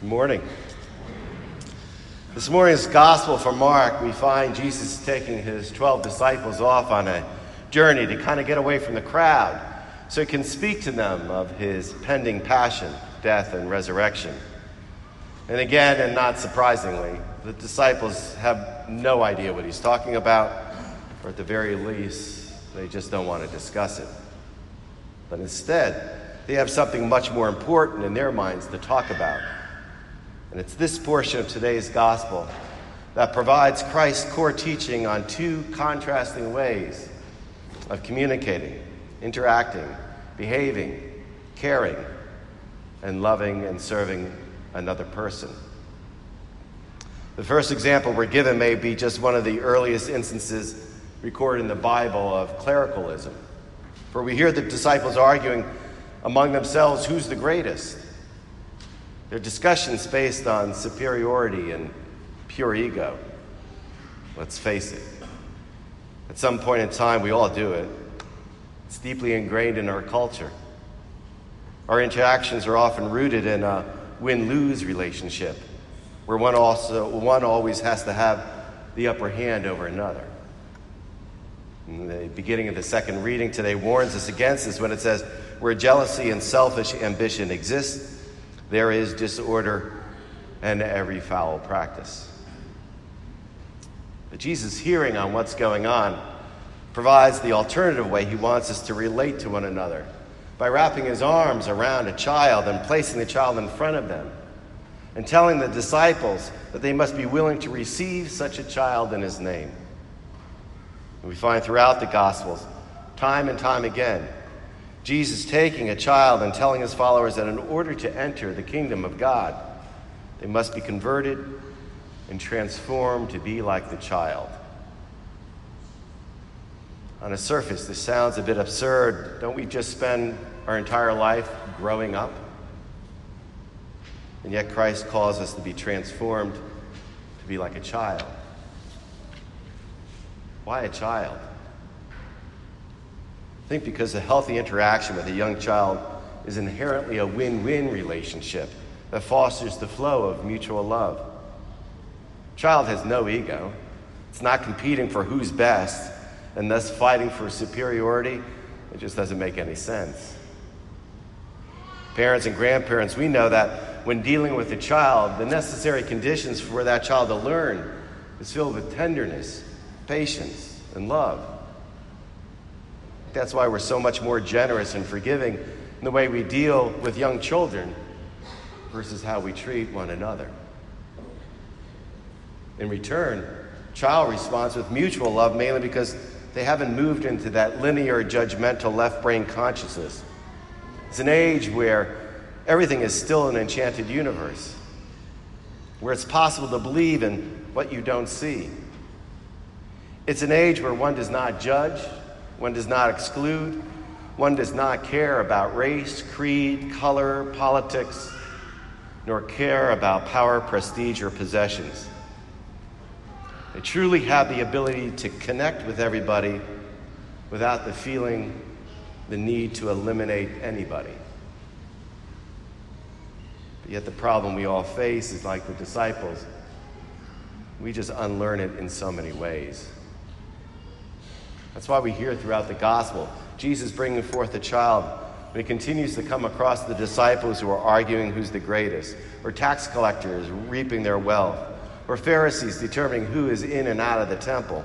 Good morning. This morning's gospel from Mark, we find Jesus taking his 12 disciples off on a journey to kind of get away from the crowd so he can speak to them of his pending passion, death, and resurrection. And again, and not surprisingly, the disciples have no idea what he's talking about, or at the very least, they just don't want to discuss it. But instead, they have something much more important in their minds to talk about. And it's this portion of today's gospel that provides Christ's core teaching on two contrasting ways of communicating, interacting, behaving, caring, and loving and serving another person. The first example we're given may be just one of the earliest instances recorded in the Bible of clericalism. For we hear the disciples arguing among themselves who's the greatest. Their discussions based on superiority and pure ego. Let's face it. At some point in time, we all do it. It's deeply ingrained in our culture. Our interactions are often rooted in a win lose relationship, where one, also, one always has to have the upper hand over another. In the beginning of the second reading today warns us against this when it says, Where jealousy and selfish ambition exist, there is disorder and every foul practice. But Jesus' hearing on what's going on provides the alternative way he wants us to relate to one another by wrapping his arms around a child and placing the child in front of them and telling the disciples that they must be willing to receive such a child in his name. And we find throughout the Gospels, time and time again, Jesus taking a child and telling his followers that in order to enter the kingdom of God, they must be converted and transformed to be like the child. On a surface, this sounds a bit absurd. Don't we just spend our entire life growing up? And yet, Christ calls us to be transformed to be like a child. Why a child? I think because a healthy interaction with a young child is inherently a win win relationship that fosters the flow of mutual love. Child has no ego. It's not competing for who's best and thus fighting for superiority. It just doesn't make any sense. Parents and grandparents, we know that when dealing with a child, the necessary conditions for that child to learn is filled with tenderness, patience, and love. That's why we're so much more generous and forgiving in the way we deal with young children versus how we treat one another. In return, child responds with mutual love mainly because they haven't moved into that linear, judgmental left brain consciousness. It's an age where everything is still an enchanted universe, where it's possible to believe in what you don't see. It's an age where one does not judge, one does not exclude. One does not care about race, creed, color, politics, nor care about power, prestige, or possessions. They truly have the ability to connect with everybody without the feeling the need to eliminate anybody. But yet, the problem we all face is like the disciples, we just unlearn it in so many ways. That's why we hear throughout the gospel Jesus bringing forth a child. But he continues to come across the disciples who are arguing who's the greatest, or tax collectors reaping their wealth, or Pharisees determining who is in and out of the temple.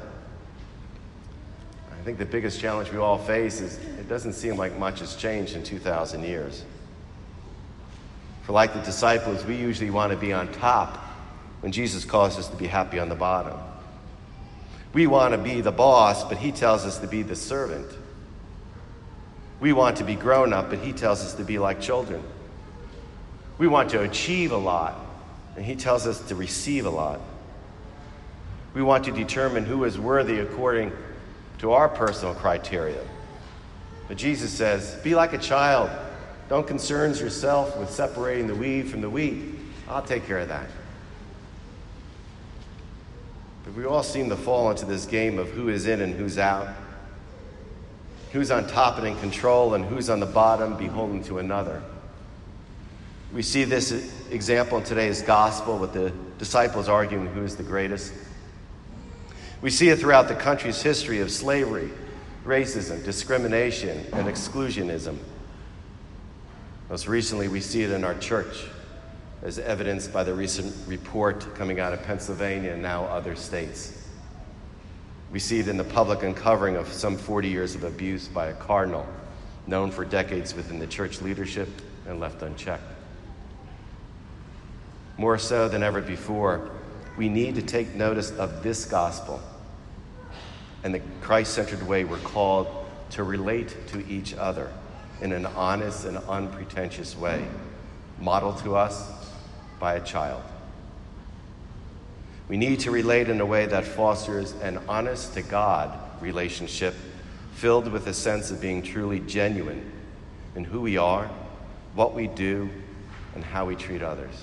I think the biggest challenge we all face is it doesn't seem like much has changed in 2,000 years. For like the disciples, we usually want to be on top when Jesus calls us to be happy on the bottom. We want to be the boss, but he tells us to be the servant. We want to be grown up, but he tells us to be like children. We want to achieve a lot, and he tells us to receive a lot. We want to determine who is worthy according to our personal criteria. But Jesus says, Be like a child. Don't concern yourself with separating the weed from the wheat. I'll take care of that. We all seem to fall into this game of who is in and who's out, who's on top and in control, and who's on the bottom, beholden to another. We see this example in today's gospel with the disciples arguing who is the greatest. We see it throughout the country's history of slavery, racism, discrimination, and exclusionism. Most recently, we see it in our church, as evidenced by the recent report coming out of Pennsylvania and now other states. We see it in the public uncovering of some 40 years of abuse by a cardinal, known for decades within the church leadership and left unchecked. More so than ever before, we need to take notice of this gospel and the Christ centered way we're called to relate to each other in an honest and unpretentious way, modeled to us by a child. We need to relate in a way that fosters an honest to God relationship filled with a sense of being truly genuine in who we are, what we do, and how we treat others.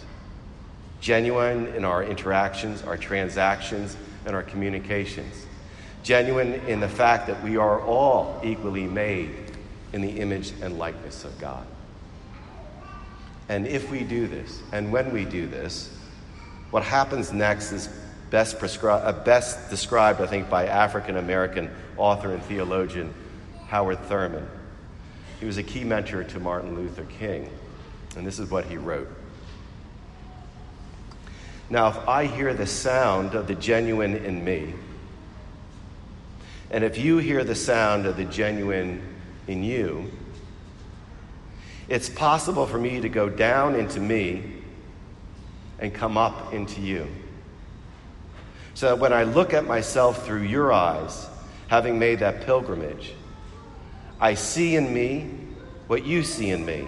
Genuine in our interactions, our transactions, and our communications genuine in the fact that we are all equally made in the image and likeness of God. And if we do this, and when we do this, what happens next is best, prescri- uh, best described, I think, by African American author and theologian Howard Thurman. He was a key mentor to Martin Luther King, and this is what he wrote. Now, if I hear the sound of the genuine in me, and if you hear the sound of the genuine in you, it's possible for me to go down into me and come up into you. So that when I look at myself through your eyes, having made that pilgrimage, I see in me what you see in me.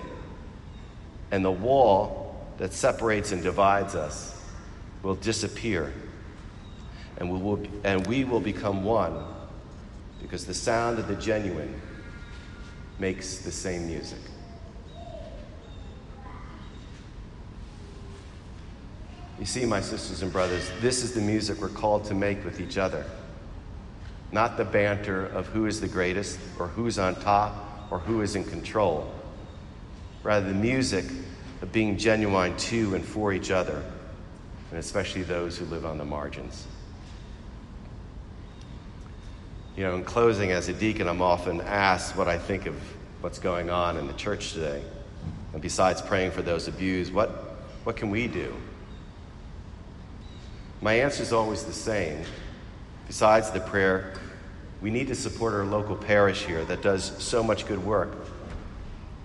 And the wall that separates and divides us will disappear. And we will, and we will become one because the sound of the genuine makes the same music. You see, my sisters and brothers, this is the music we're called to make with each other. Not the banter of who is the greatest, or who's on top, or who is in control. Rather, the music of being genuine to and for each other, and especially those who live on the margins. You know, in closing, as a deacon, I'm often asked what I think of what's going on in the church today. And besides praying for those abused, what, what can we do? My answer is always the same. Besides the prayer, we need to support our local parish here that does so much good work.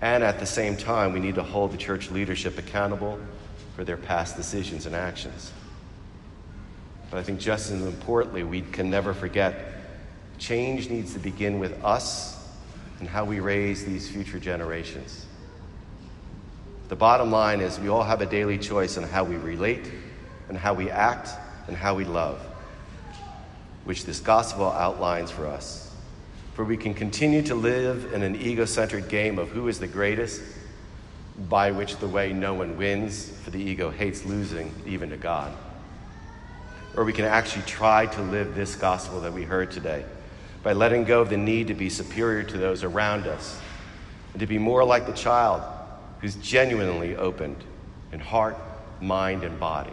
And at the same time, we need to hold the church leadership accountable for their past decisions and actions. But I think just as importantly, we can never forget Change needs to begin with us and how we raise these future generations. The bottom line is we all have a daily choice on how we relate and how we act and how we love, which this gospel outlines for us. For we can continue to live in an egocentric game of who is the greatest, by which the way no one wins, for the ego hates losing, even to God. Or we can actually try to live this gospel that we heard today by letting go of the need to be superior to those around us and to be more like the child who's genuinely opened in heart, mind, and body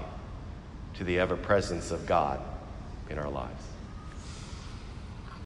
to the ever presence of God in our lives.